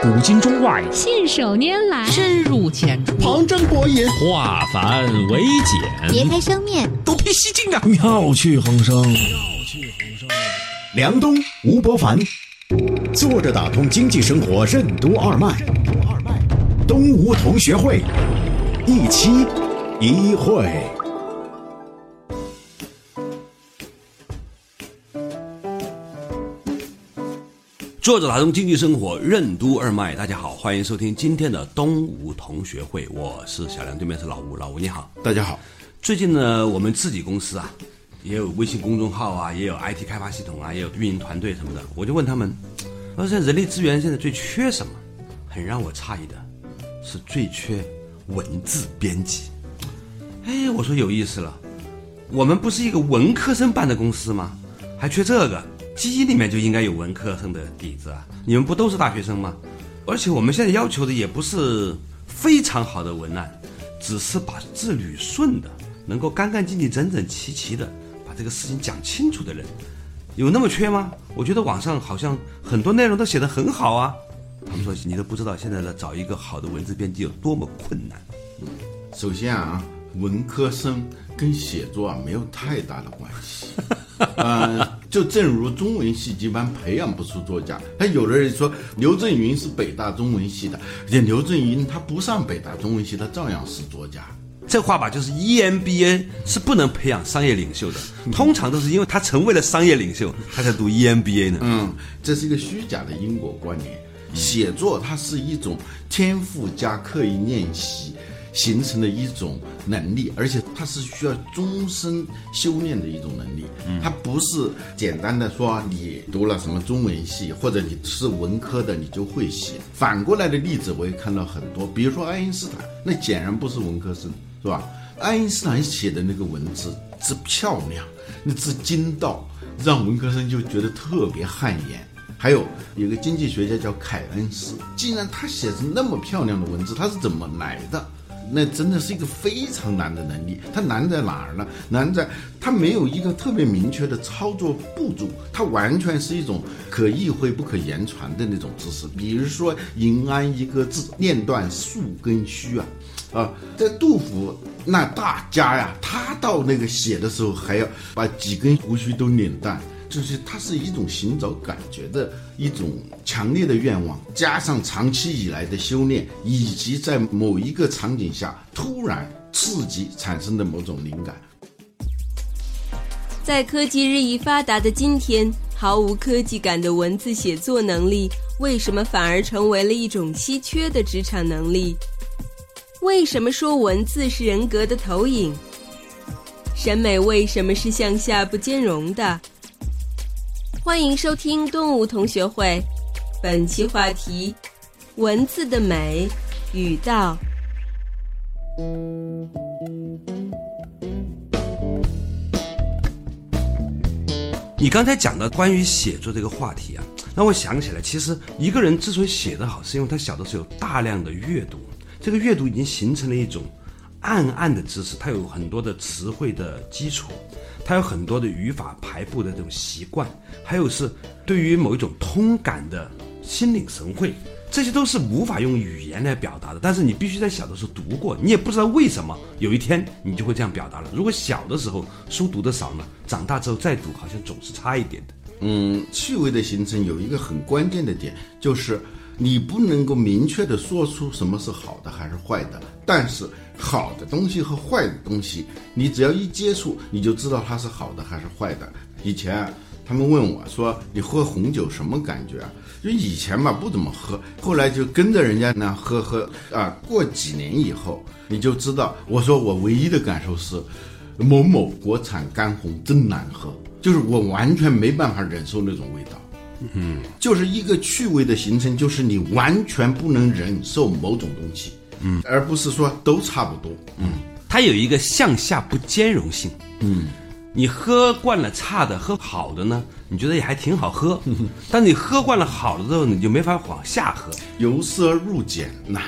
古今中外，信手拈来，深入浅出，旁征博引，化繁为简，别开生面，独辟蹊径啊！妙趣横生。妙趣横生梁冬、吴伯凡，坐着打通经济生活任督二脉任督二脉。东吴同学会，一期一会。作者打通经济生活任督二脉，大家好，欢迎收听今天的东吴同学会，我是小梁，对面是老吴，老吴你好，大家好。最近呢，我们自己公司啊，也有微信公众号啊，也有 IT 开发系统啊，也有运营团队什么的，我就问他们，我说现在人力资源现在最缺什么？很让我诧异的，是最缺文字编辑。哎，我说有意思了，我们不是一个文科生办的公司吗？还缺这个？基因里面就应该有文科生的底子啊！你们不都是大学生吗？而且我们现在要求的也不是非常好的文案，只是把字捋顺的，能够干干净净、整整齐齐的把这个事情讲清楚的人，有那么缺吗？我觉得网上好像很多内容都写得很好啊。他们说你都不知道现在的找一个好的文字编辑有多么困难。首先啊，文科生跟写作啊没有太大的关系。呃，就正如中文系一般培养不出作家，他有的人说刘震云是北大中文系的，而且刘震云他不上北大中文系，他照样是作家。这话吧，就是 EMBA 是不能培养商业领袖的，通常都是因为他成为了商业领袖，他才读 EMBA 呢。嗯，这是一个虚假的因果关联。写作它是一种天赋加刻意练习。形成的一种能力，而且它是需要终身修炼的一种能力。它不是简单的说你读了什么中文系或者你是文科的你就会写。反过来的例子我也看到很多，比如说爱因斯坦，那显然不是文科生，是吧？爱因斯坦写的那个文字之漂亮，那之精到，让文科生就觉得特别汗颜。还有有个经济学家叫凯恩斯，既然他写成那么漂亮的文字，他是怎么来的？那真的是一个非常难的能力，它难在哪儿呢？难在它没有一个特别明确的操作步骤，它完全是一种可意会不可言传的那种知识。比如说“银安一个字，念断数根须”啊，啊，在杜甫那大家呀，他到那个写的时候还要把几根胡须都捻断。就是它是一种寻找感觉的一种强烈的愿望，加上长期以来的修炼，以及在某一个场景下突然刺激产生的某种灵感。在科技日益发达的今天，毫无科技感的文字写作能力，为什么反而成为了一种稀缺的职场能力？为什么说文字是人格的投影？审美为什么是向下不兼容的？欢迎收听动物同学会，本期话题：文字的美与道。你刚才讲的关于写作这个话题啊，让我想起来，其实一个人之所以写得好，是因为他小的时候有大量的阅读，这个阅读已经形成了一种暗暗的知识，它有很多的词汇的基础。他有很多的语法排布的这种习惯，还有是对于某一种通感的心领神会，这些都是无法用语言来表达的。但是你必须在小的时候读过，你也不知道为什么有一天你就会这样表达了。如果小的时候书读的少呢，长大之后再读好像总是差一点的。嗯，趣味的形成有一个很关键的点，就是你不能够明确的说出什么是好的还是坏的，但是。好的东西和坏的东西，你只要一接触，你就知道它是好的还是坏的。以前他们问我说：“你喝红酒什么感觉啊？”就以前嘛不怎么喝，后来就跟着人家那喝喝啊。过几年以后，你就知道。我说我唯一的感受是，某某国产干红真难喝，就是我完全没办法忍受那种味道。嗯，就是一个趣味的形成，就是你完全不能忍受某种东西。嗯，而不是说都差不多。嗯，它有一个向下不兼容性。嗯，你喝惯了差的，喝好的呢，你觉得也还挺好喝。但你喝惯了好的之后，你就没法往下喝。由奢入俭难。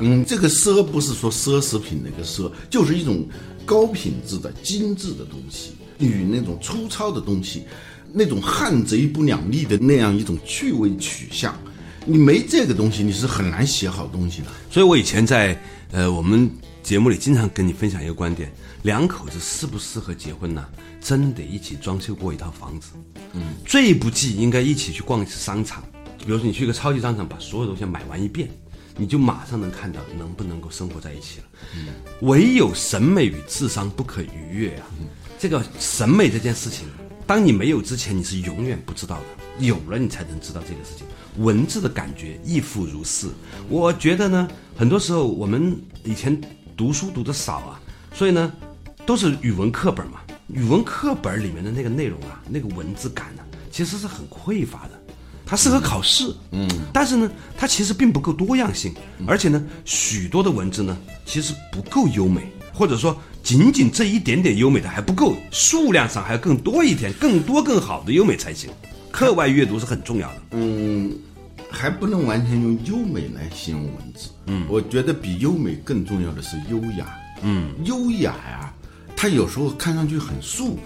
嗯，这个奢不是说奢侈品那个奢，就是一种高品质的精致的东西，与那种粗糙的东西，那种汉贼不两立的那样一种趣味取向。你没这个东西，你是很难写好东西的。所以我以前在呃我们节目里经常跟你分享一个观点：两口子适不适合结婚呢？真得一起装修过一套房子。嗯，最不济应该一起去逛一次商场。比如说你去一个超级商场，把所有东西买完一遍，你就马上能看到能不能够生活在一起了。嗯，唯有审美与智商不可逾越啊。这个审美这件事情，当你没有之前，你是永远不知道的；有了，你才能知道这个事情。文字的感觉亦复如是。我觉得呢，很多时候我们以前读书读的少啊，所以呢，都是语文课本嘛。语文课本里面的那个内容啊，那个文字感呢，其实是很匮乏的。它适合考试，嗯，但是呢，它其实并不够多样性，而且呢，许多的文字呢，其实不够优美，或者说仅仅这一点点优美的还不够，数量上还要更多一点，更多更好的优美才行。课外阅读是很重要的，嗯，还不能完全用优美来形容文字，嗯，我觉得比优美更重要的是优雅，嗯，优雅呀，它有时候看上去很素朴，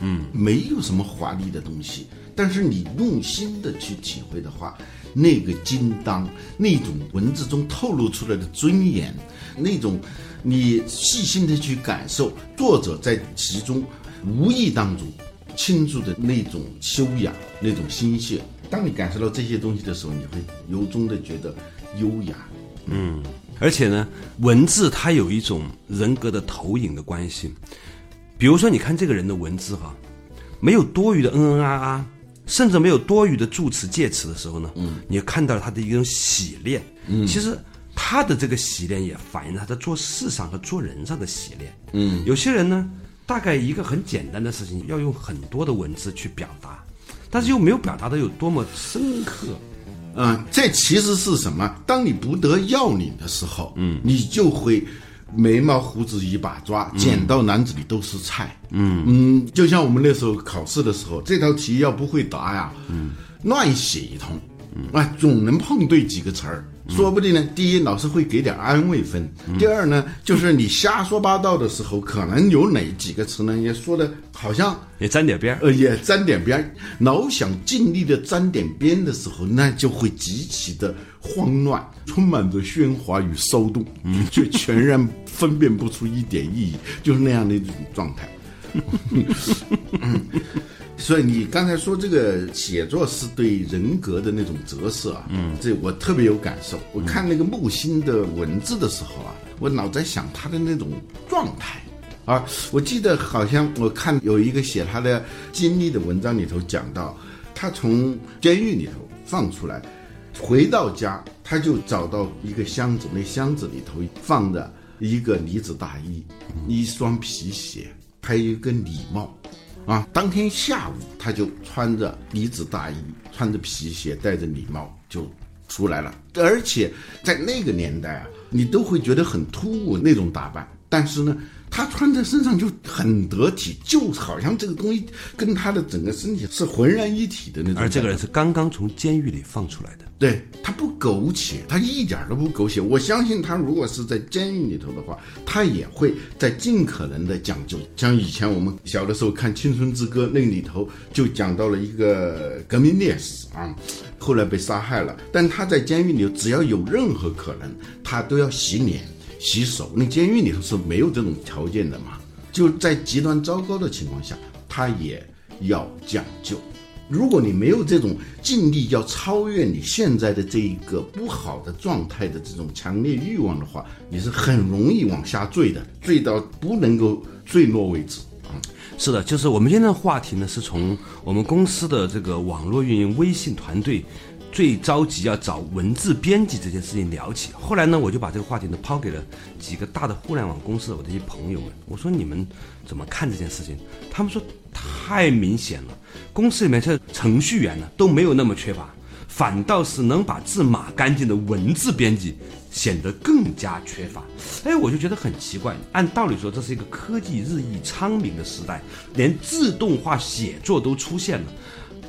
嗯，没有什么华丽的东西。但是你用心的去体会的话，那个金当，那种文字中透露出来的尊严，那种你细心的去感受作者在其中无意当中倾注的那种修养、那种心血。当你感受到这些东西的时候，你会由衷的觉得优雅。嗯，而且呢，文字它有一种人格的投影的关系。比如说，你看这个人的文字哈，没有多余的嗯嗯啊啊。甚至没有多余的助词介词的时候呢，嗯，你看到了他的一种洗练，嗯，其实他的这个洗练也反映了他在做事上和做人上的洗练，嗯，有些人呢，大概一个很简单的事情要用很多的文字去表达，但是又没有表达的有多么深刻，嗯，这其实是什么？当你不得要领的时候，嗯，你就会。眉毛胡子一把抓，捡到篮子里都是菜。嗯嗯，就像我们那时候考试的时候，这道题要不会答呀，嗯，乱写一通，啊，总能碰对几个词儿。说不定呢，第一老师会给点安慰分，第二呢，就是你瞎说八道的时候，可能有哪几个词呢也说的好像也沾点边儿，呃，也沾点边儿。老想尽力的沾点边的时候，那就会极其的慌乱，充满着喧哗与骚动，却全然分辨不出一点意义，就是那样的一种状态。所以你刚才说这个写作是对人格的那种折射啊，嗯，这我特别有感受。我看那个木心的文字的时候啊，我老在想他的那种状态啊。我记得好像我看有一个写他的经历的文章里头讲到，他从监狱里头放出来，回到家他就找到一个箱子，那箱子里头放着一个呢子大衣，一双皮鞋，还有一个礼帽。啊，当天下午他就穿着呢子大衣，穿着皮鞋，戴着礼帽就出来了。而且在那个年代啊，你都会觉得很突兀那种打扮，但是呢。他穿在身上就很得体，就好像这个东西跟他的整个身体是浑然一体的那种。而这个人是刚刚从监狱里放出来的，对他不苟且，他一点都不苟且。我相信他如果是在监狱里头的话，他也会在尽可能的讲究。像以前我们小的时候看《青春之歌》，那里头就讲到了一个革命烈士啊，后来被杀害了，但他在监狱里只要有任何可能，他都要洗脸。洗手，那监狱里头是没有这种条件的嘛？就在极端糟糕的情况下，他也要讲究。如果你没有这种尽力要超越你现在的这一个不好的状态的这种强烈欲望的话，你是很容易往下坠的，坠到不能够坠落为止啊。是的，就是我们今天的话题呢，是从我们公司的这个网络运营微信团队。最着急要找文字编辑这件事情聊起，后来呢，我就把这个话题呢抛给了几个大的互联网公司的我的一些朋友们，我说你们怎么看这件事情？他们说太明显了，公司里面这程序员呢都没有那么缺乏，反倒是能把字码干净的文字编辑显得更加缺乏。哎，我就觉得很奇怪。按道理说，这是一个科技日益昌明的时代，连自动化写作都出现了。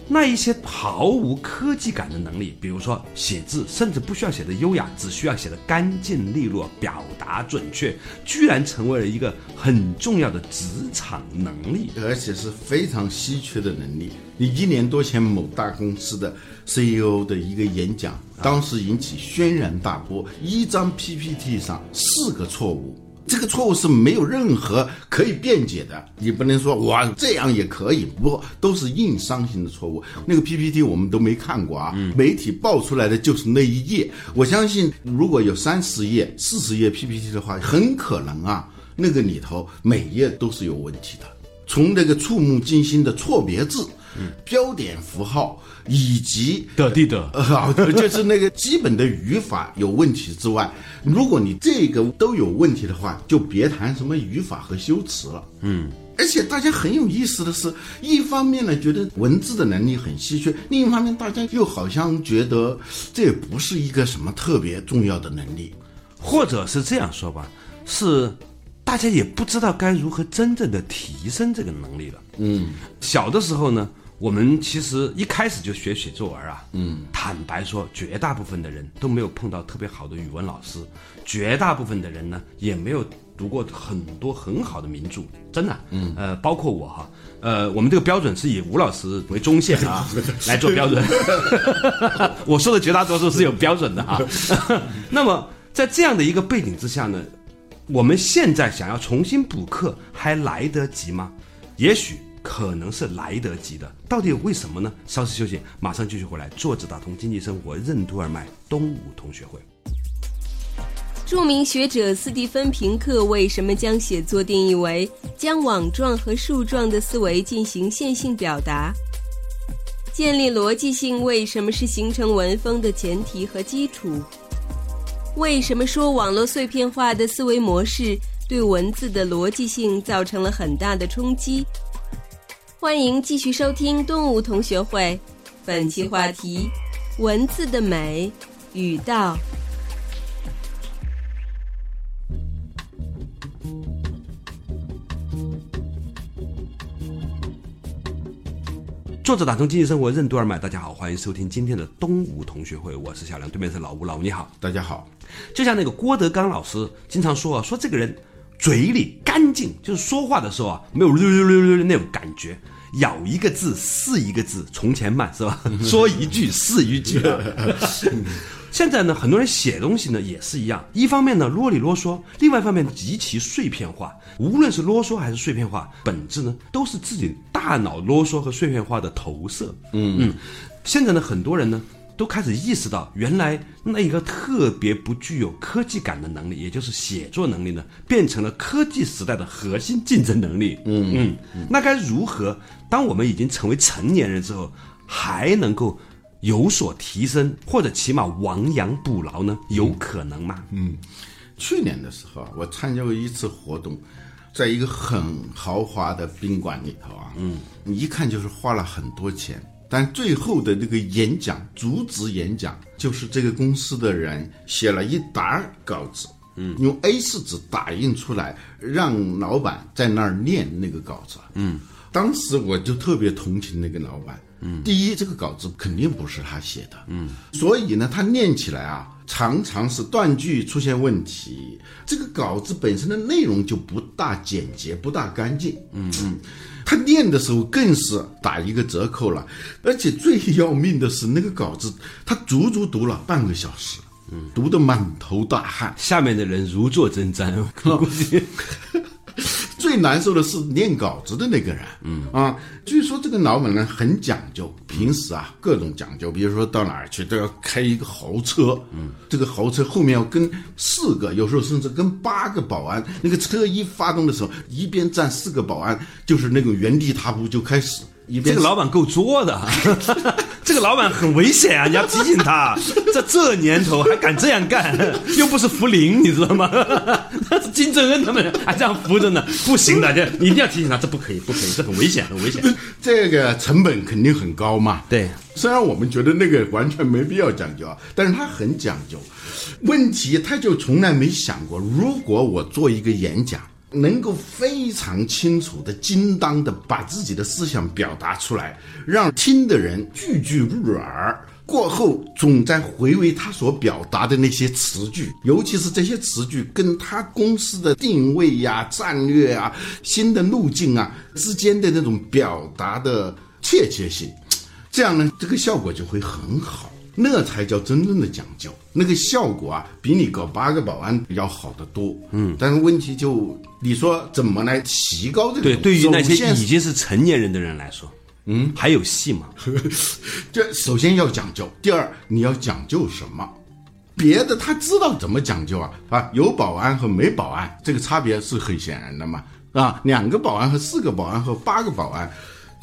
那一些毫无科技感的能力，比如说写字，甚至不需要写的优雅，只需要写的干净利落，表达准确，居然成为了一个很重要的职场能力。而且是非常稀缺的能力。你一年多前某大公司的 CEO 的一个演讲，当时引起轩然大波，一张 PPT 上四个错误。这个错误是没有任何可以辩解的，你不能说哇这样也可以，不都是硬伤型的错误。那个 PPT 我们都没看过啊，媒体爆出来的就是那一页。我相信如果有三十页、四十页 PPT 的话，很可能啊，那个里头每页都是有问题的，从那个触目惊心的错别字。标点符号以及的地的，啊，就是那个基本的语法有问题之外，如果你这个都有问题的话，就别谈什么语法和修辞了。嗯，而且大家很有意思的是，一方面呢觉得文字的能力很稀缺，另一方面大家又好像觉得这也不是一个什么特别重要的能力，或者是这样说吧，是大家也不知道该如何真正的提升这个能力了。嗯，小的时候呢。我们其实一开始就学写作文啊，嗯，坦白说，绝大部分的人都没有碰到特别好的语文老师，绝大部分的人呢也没有读过很多很好的名著，真的，嗯，呃，包括我哈，呃，我们这个标准是以吴老师为中线啊 来做标准，我说的绝大多数是有标准的啊。那么在这样的一个背景之下呢，我们现在想要重新补课还来得及吗？也许。可能是来得及的，到底为什么呢？稍事休息，马上继续回来。坐着打通经济生活任督二脉，东吴同学会。著名学者斯蒂芬平克为什么将写作定义为将网状和树状的思维进行线性表达？建立逻辑性为什么是形成文风的前提和基础？为什么说网络碎片化的思维模式对文字的逻辑性造成了很大的冲击？欢迎继续收听动物同学会，本期话题：文字的美，与道。作者打通经济生活任督二脉，大家好，欢迎收听今天的东吴同学会，我是小梁，对面是老吴，老吴你好，大家好。就像那个郭德纲老师经常说啊，说这个人嘴里干净，就是说话的时候啊，没有溜溜溜溜那种感觉。咬一个字是一个字，从前慢是吧？说一句是一句。现在呢，很多人写东西呢也是一样，一方面呢啰里啰嗦，另外一方面极其碎片化。无论是啰嗦还是碎片化，本质呢都是自己大脑啰嗦和碎片化的投射。嗯嗯，现在呢，很多人呢。都开始意识到，原来那一个特别不具有科技感的能力，也就是写作能力呢，变成了科技时代的核心竞争能力。嗯嗯，那该如何？当我们已经成为成年人之后，还能够有所提升，或者起码亡羊补牢呢？有可能吗？嗯，去年的时候啊，我参加过一次活动，在一个很豪华的宾馆里头啊，嗯，你一看就是花了很多钱。但最后的那个演讲，主旨演讲就是这个公司的人写了一沓稿子，嗯，用 A 四纸打印出来，让老板在那儿念那个稿子，嗯，当时我就特别同情那个老板，嗯，第一，这个稿子肯定不是他写的，嗯，所以呢，他念起来啊，常常是断句出现问题，这个稿子本身的内容就不大简洁，不大干净，嗯嗯。他念的时候更是打一个折扣了，而且最要命的是那个稿子，他足足读了半个小时，嗯，读得满头大汗，下面的人如坐针毡，估计。最难受的是念稿子的那个人，嗯。啊，据说这个老板呢很讲究，平时啊各种讲究，比如说到哪儿去都要开一个豪车，嗯，这个豪车后面要跟四个，有时候甚至跟八个保安，那个车一发动的时候，一边站四个保安，就是那种原地踏步就开始。这个老板够作的，这个老板很危险啊！你要提醒他，在这年头还敢这样干，又不是福林，你知道吗？那是金正恩他们还这样扶着呢，不行的，这一定要提醒他，这不可以，不可以，这很危险，很危险。这个成本肯定很高嘛。对，虽然我们觉得那个完全没必要讲究啊，但是他很讲究。问题他就从来没想过，如果我做一个演讲。能够非常清楚的、精当的把自己的思想表达出来，让听的人句句入耳。过后总在回味他所表达的那些词句，尤其是这些词句跟他公司的定位呀、战略啊、新的路径啊之间的那种表达的切切性，这样呢，这个效果就会很好。那才叫真正的讲究，那个效果啊，比你搞八个保安要好得多。嗯，但是问题就你说怎么来提高这个？对，对于那些已经是成年人的人来说，嗯，还有戏吗？这首先要讲究，第二你要讲究什么？别的他知道怎么讲究啊啊，有保安和没保安这个差别是很显然的嘛啊，两个保安和四个保安和八个保安。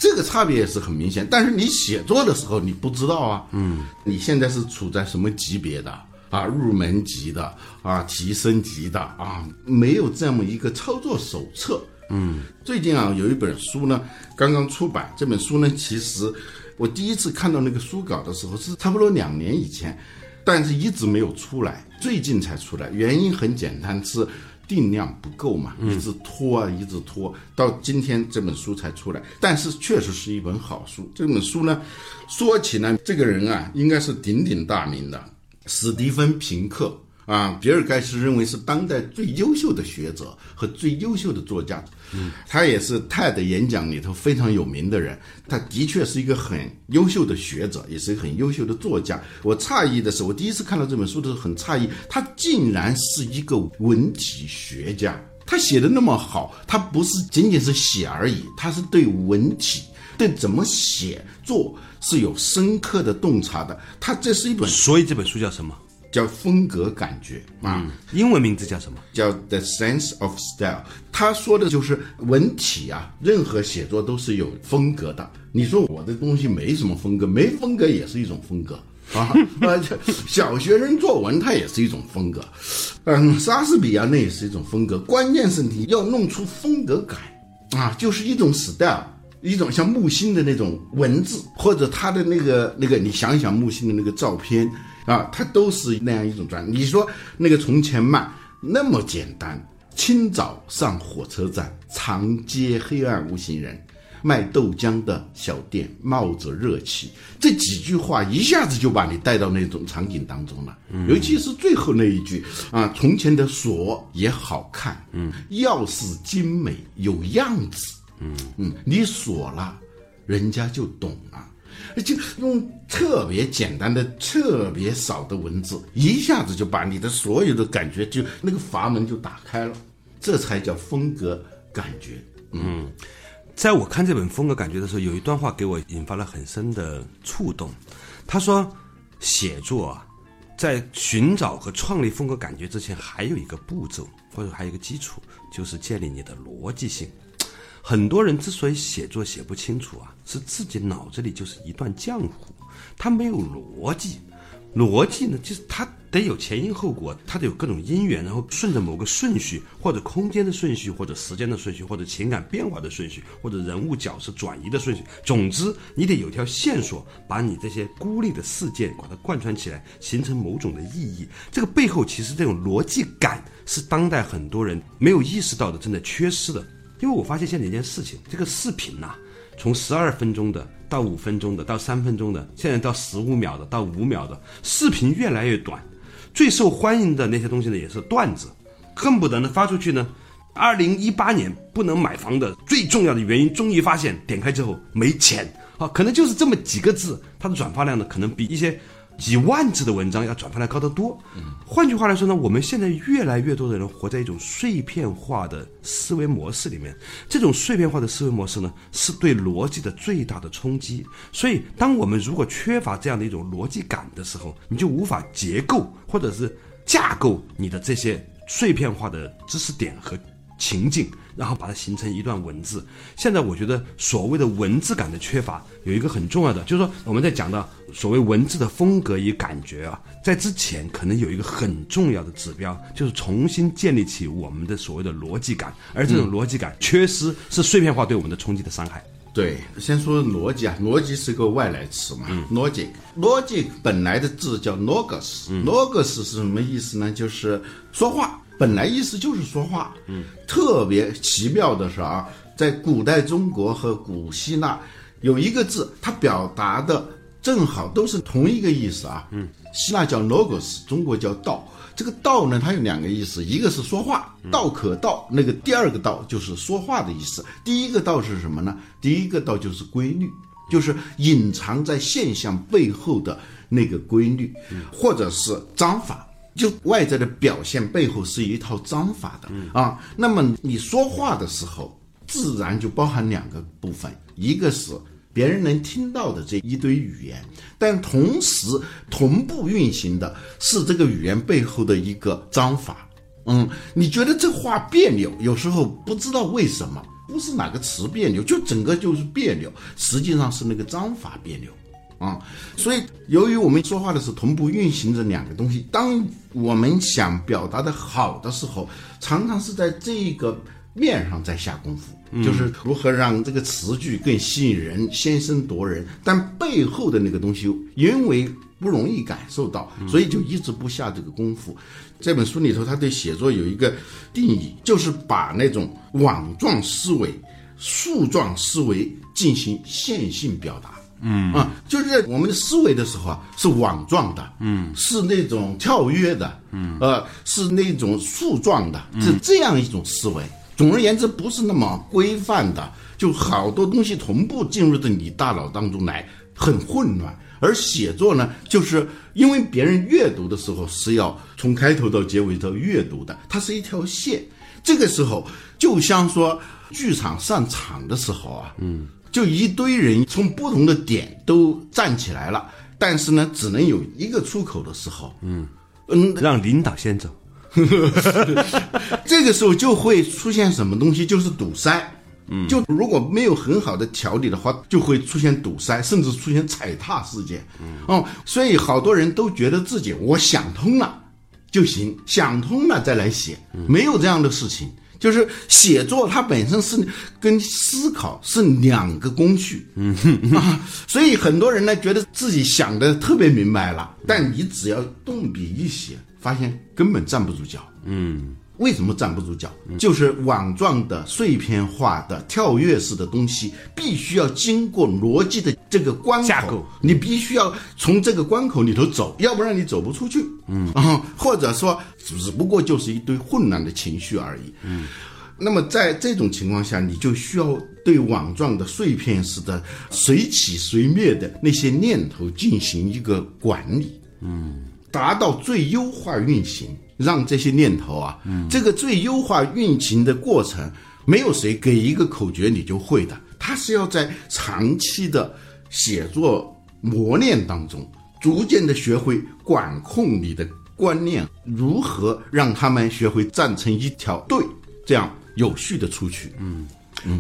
这个差别也是很明显，但是你写作的时候你不知道啊，嗯，你现在是处在什么级别的啊？入门级的啊，提升级的啊，没有这么一个操作手册。嗯，最近啊有一本书呢，刚刚出版。这本书呢，其实我第一次看到那个书稿的时候是差不多两年以前，但是一直没有出来，最近才出来。原因很简单，是定量不够嘛，一直拖啊，一直拖，到今天这本书才出来。但是确实是一本好书。这本书呢，说起来，这个人啊，应该是鼎鼎大名的，史蒂芬平克。啊，比尔盖茨认为是当代最优秀的学者和最优秀的作家，嗯，他也是 TED 演讲里头非常有名的人。他的确是一个很优秀的学者，也是一个很优秀的作家。我诧异的是，我第一次看到这本书的时候很诧异，他竟然是一个文体学家。他写的那么好，他不是仅仅是写而已，他是对文体、对怎么写作是有深刻的洞察的。他这是一本所以这本书叫什么？叫风格感觉啊，英文名字叫什么？叫 The Sense of Style。他说的就是文体啊，任何写作都是有风格的。你说我的东西没什么风格，没风格也是一种风格啊。而 且小学生作文它也是一种风格，嗯，莎士比亚那也是一种风格。关键是你要弄出风格感啊，就是一种 style。一种像木心的那种文字，或者他的那个那个，你想一想木心的那个照片啊，它都是那样一种状态。你说那个从前慢那么简单，清早上火车站，长街黑暗无行人，卖豆浆的小店冒着热气，这几句话一下子就把你带到那种场景当中了。嗯尤其是最后那一句啊，从前的锁也好看，嗯，钥匙精美有样子。嗯嗯，你锁了，人家就懂了，就用特别简单的、特别少的文字，一下子就把你的所有的感觉就那个阀门就打开了，这才叫风格感觉。嗯，在我看这本风格感觉的时候，有一段话给我引发了很深的触动。他说，写作啊，在寻找和创立风格感觉之前，还有一个步骤，或者还有一个基础，就是建立你的逻辑性。很多人之所以写作写不清楚啊，是自己脑子里就是一段浆糊，他没有逻辑。逻辑呢，就是他得有前因后果，他得有各种因缘，然后顺着某个顺序，或者空间的顺序，或者时间的顺序，或者情感变化的顺序，或者人物角色转移的顺序。总之，你得有条线索，把你这些孤立的事件把它贯穿起来，形成某种的意义。这个背后，其实这种逻辑感是当代很多人没有意识到的，正在缺失的。因为我发现现在一件事情，这个视频呐，从十二分钟的到五分钟的到三分钟的，现在到十五秒的到五秒的，视频越来越短。最受欢迎的那些东西呢，也是段子，恨不得呢发出去呢。二零一八年不能买房的最重要的原因，终于发现，点开之后没钱啊，可能就是这么几个字，它的转发量呢，可能比一些。几万字的文章要转发量高得多。换句话来说呢，我们现在越来越多的人活在一种碎片化的思维模式里面。这种碎片化的思维模式呢，是对逻辑的最大的冲击。所以，当我们如果缺乏这样的一种逻辑感的时候，你就无法结构或者是架构你的这些碎片化的知识点和情境。然后把它形成一段文字。现在我觉得所谓的文字感的缺乏，有一个很重要的，就是说我们在讲到所谓文字的风格与感觉啊，在之前可能有一个很重要的指标，就是重新建立起我们的所谓的逻辑感。而这种逻辑感缺失，是碎片化对我们的冲击的伤害。对，先说逻辑啊，逻辑是个外来词嘛。logic，logic 本来的字叫 logos，logos 是什么意思呢？就是说话，本来意思就是说话。嗯，特别奇妙的是啊，在古代中国和古希腊有一个字，它表达的正好都是同一个意思啊。嗯，希腊叫 logos，中国叫道。这个道呢，它有两个意思，一个是说话，道可道，那个第二个道就是说话的意思。第一个道是什么呢？第一个道就是规律，就是隐藏在现象背后的那个规律，或者是章法，就外在的表现背后是一套章法的啊。那么你说话的时候，自然就包含两个部分，一个是。别人能听到的这一堆语言，但同时同步运行的是这个语言背后的一个章法。嗯，你觉得这话别扭，有时候不知道为什么，不是哪个词别扭，就整个就是别扭，实际上是那个章法别扭。啊，所以由于我们说话的是同步运行着两个东西，当我们想表达的好的时候，常常是在这个面上在下功夫。就是如何让这个词句更吸引人、先声夺人，但背后的那个东西，因为不容易感受到，所以就一直不下这个功夫。这本书里头，他对写作有一个定义，就是把那种网状思维、树状思维进行线性表达。嗯啊，就是在我们的思维的时候啊，是网状的，嗯，是那种跳跃的，嗯，呃，是那种树状的，是这样一种思维。总而言之，不是那么规范的，就好多东西同步进入到你大脑当中来，很混乱。而写作呢，就是因为别人阅读的时候是要从开头到结尾都阅读的，它是一条线。这个时候，就像说剧场上场的时候啊，嗯，就一堆人从不同的点都站起来了，但是呢，只能有一个出口的时候，嗯嗯，让领导先走。这个时候就会出现什么东西，就是堵塞。嗯，就如果没有很好的调理的话，就会出现堵塞，甚至出现踩踏事件。嗯，哦，所以好多人都觉得自己我想通了就行，想通了再来写，没有这样的事情。就是写作它本身是跟思考是两个工序。嗯啊，所以很多人呢觉得自己想的特别明白了，但你只要动笔一写。发现根本站不住脚。嗯，为什么站不住脚？就是网状的、碎片化的、跳跃式的东西，必须要经过逻辑的这个关口，你必须要从这个关口里头走，要不然你走不出去。嗯啊，或者说，只不过就是一堆混乱的情绪而已。嗯，那么在这种情况下，你就需要对网状的、碎片式的、随起随灭的那些念头进行一个管理。嗯。达到最优化运行，让这些念头啊，这个最优化运行的过程，没有谁给一个口诀你就会的，它是要在长期的写作磨练当中，逐渐的学会管控你的观念，如何让他们学会站成一条队，这样有序的出去。嗯，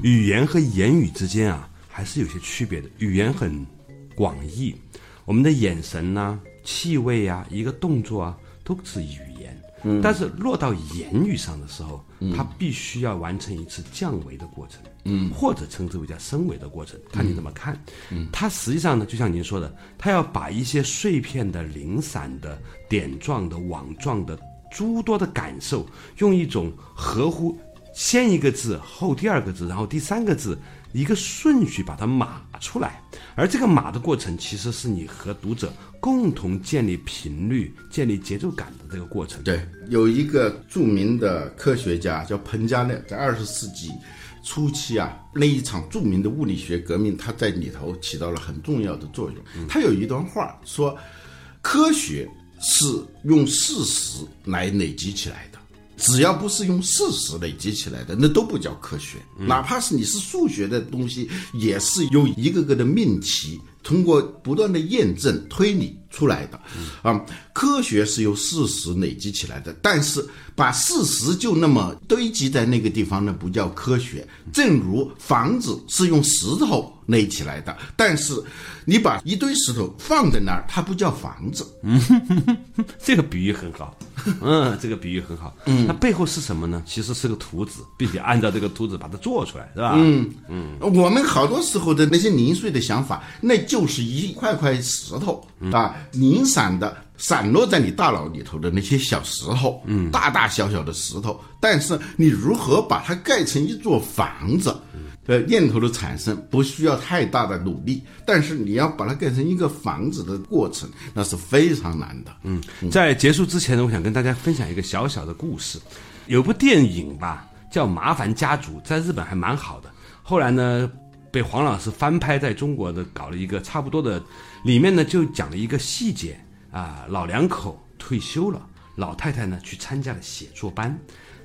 语言和言语之间啊，还是有些区别的。语言很广义，我们的眼神呐？气味啊，一个动作啊，都是语言。嗯，但是落到言语上的时候，它必须要完成一次降维的过程，嗯，或者称之为叫升维的过程，看你怎么看。嗯，它实际上呢，就像您说的，它要把一些碎片的、零散的、点状的、网状的诸多的感受，用一种合乎先一个字后第二个字，然后第三个字。一个顺序把它码出来，而这个码的过程，其实是你和读者共同建立频率、建立节奏感的这个过程。对，有一个著名的科学家叫彭加勒，在二十世纪初期啊，那一场著名的物理学革命，他在里头起到了很重要的作用。他有一段话说：“科学是用事实来累积起来的。”只要不是用事实累积起来的，那都不叫科学。哪怕是你是数学的东西，也是由一个个的命题。通过不断的验证推理出来的，啊，科学是由事实累积起来的。但是把事实就那么堆积在那个地方，那不叫科学。正如房子是用石头垒起来的，但是你把一堆石头放在那儿，它不叫房子。嗯 这个比喻很好。嗯，这个比喻很好。嗯，那背后是什么呢？其实是个图纸，并且按照这个图纸把它做出来，是吧？嗯嗯，我们好多时候的那些零碎的想法，那就是一块块石头啊，零散的散落在你大脑里头的那些小石头，嗯，大大小小的石头，但是你如何把它盖成一座房子？呃，念头的产生不需要太大的努力，但是你要把它盖成一个房子的过程，那是非常难的。嗯，在结束之前呢，我想跟大家分享一个小小的故事。有部电影吧，叫《麻烦家族》，在日本还蛮好的。后来呢，被黄老师翻拍在中国的，搞了一个差不多的。里面呢，就讲了一个细节啊，老两口退休了，老太太呢去参加了写作班。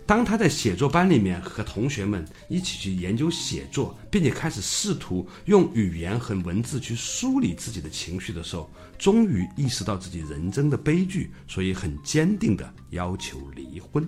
当他在写作班里面和同学们一起去研究写作，并且开始试图用语言和文字去梳理自己的情绪的时候，终于意识到自己人生的悲剧，所以很坚定的要求离婚。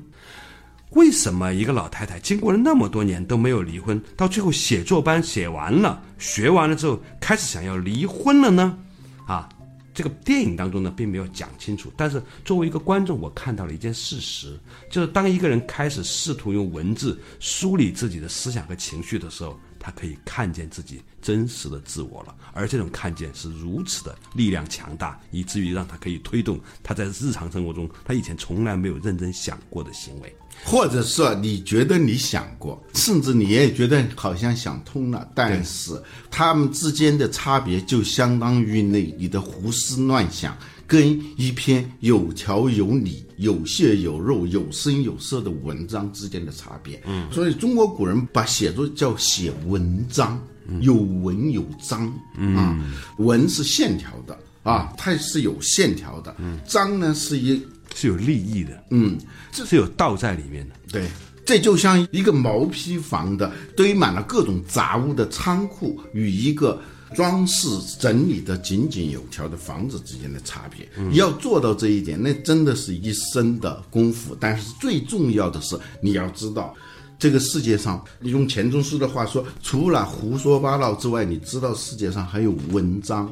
为什么一个老太太经过了那么多年都没有离婚，到最后写作班写完了、学完了之后，开始想要离婚了呢？啊？这个电影当中呢，并没有讲清楚。但是作为一个观众，我看到了一件事实，就是当一个人开始试图用文字梳理自己的思想和情绪的时候，他可以看见自己真实的自我了。而这种看见是如此的力量强大，以至于让他可以推动他在日常生活中他以前从来没有认真想过的行为。或者是你觉得你想过，甚至你也觉得好像想通了，但是他们之间的差别就相当于那你的胡思乱想跟一篇有条有理、有血有肉、有声有色的文章之间的差别。嗯，所以中国古人把写作叫写文章，有文有章啊，文是线条的啊，它是有线条的，章呢是一。是有立意的，嗯，这是有道在里面的。对，这就像一个毛坯房的堆满了各种杂物的仓库，与一个装饰整理的井井有条的房子之间的差别。要做到这一点，那真的是一生的功夫。但是最重要的是，你要知道，这个世界上，用钱钟书的话说，除了胡说八道之外，你知道世界上还有文章。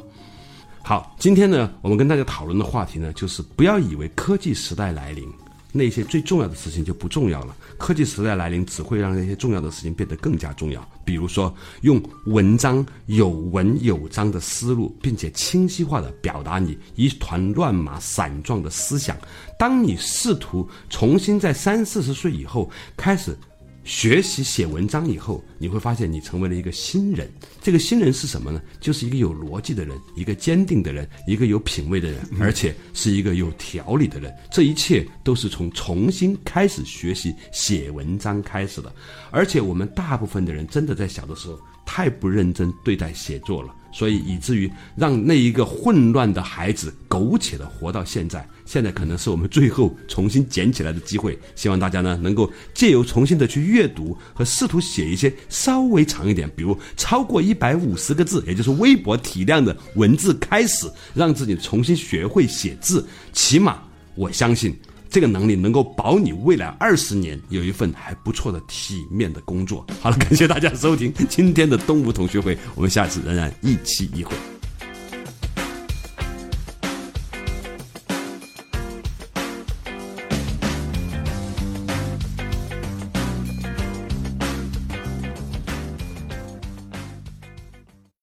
好，今天呢，我们跟大家讨论的话题呢，就是不要以为科技时代来临，那些最重要的事情就不重要了。科技时代来临，只会让那些重要的事情变得更加重要。比如说，用文章有文有章的思路，并且清晰化的表达你一团乱麻散状的思想。当你试图重新在三四十岁以后开始。学习写文章以后，你会发现你成为了一个新人。这个新人是什么呢？就是一个有逻辑的人，一个坚定的人，一个有品位的人，而且是一个有条理的人。这一切都是从重新开始学习写文章开始的。而且我们大部分的人真的在小的时候太不认真对待写作了。所以以至于让那一个混乱的孩子苟且的活到现在，现在可能是我们最后重新捡起来的机会。希望大家呢能够借由重新的去阅读和试图写一些稍微长一点，比如超过一百五十个字，也就是微博体量的文字开始，让自己重新学会写字。起码我相信。这个能力能够保你未来二十年有一份还不错的体面的工作。好了，感谢大家收听今天的东吴同学会，我们下次仍然一期一会。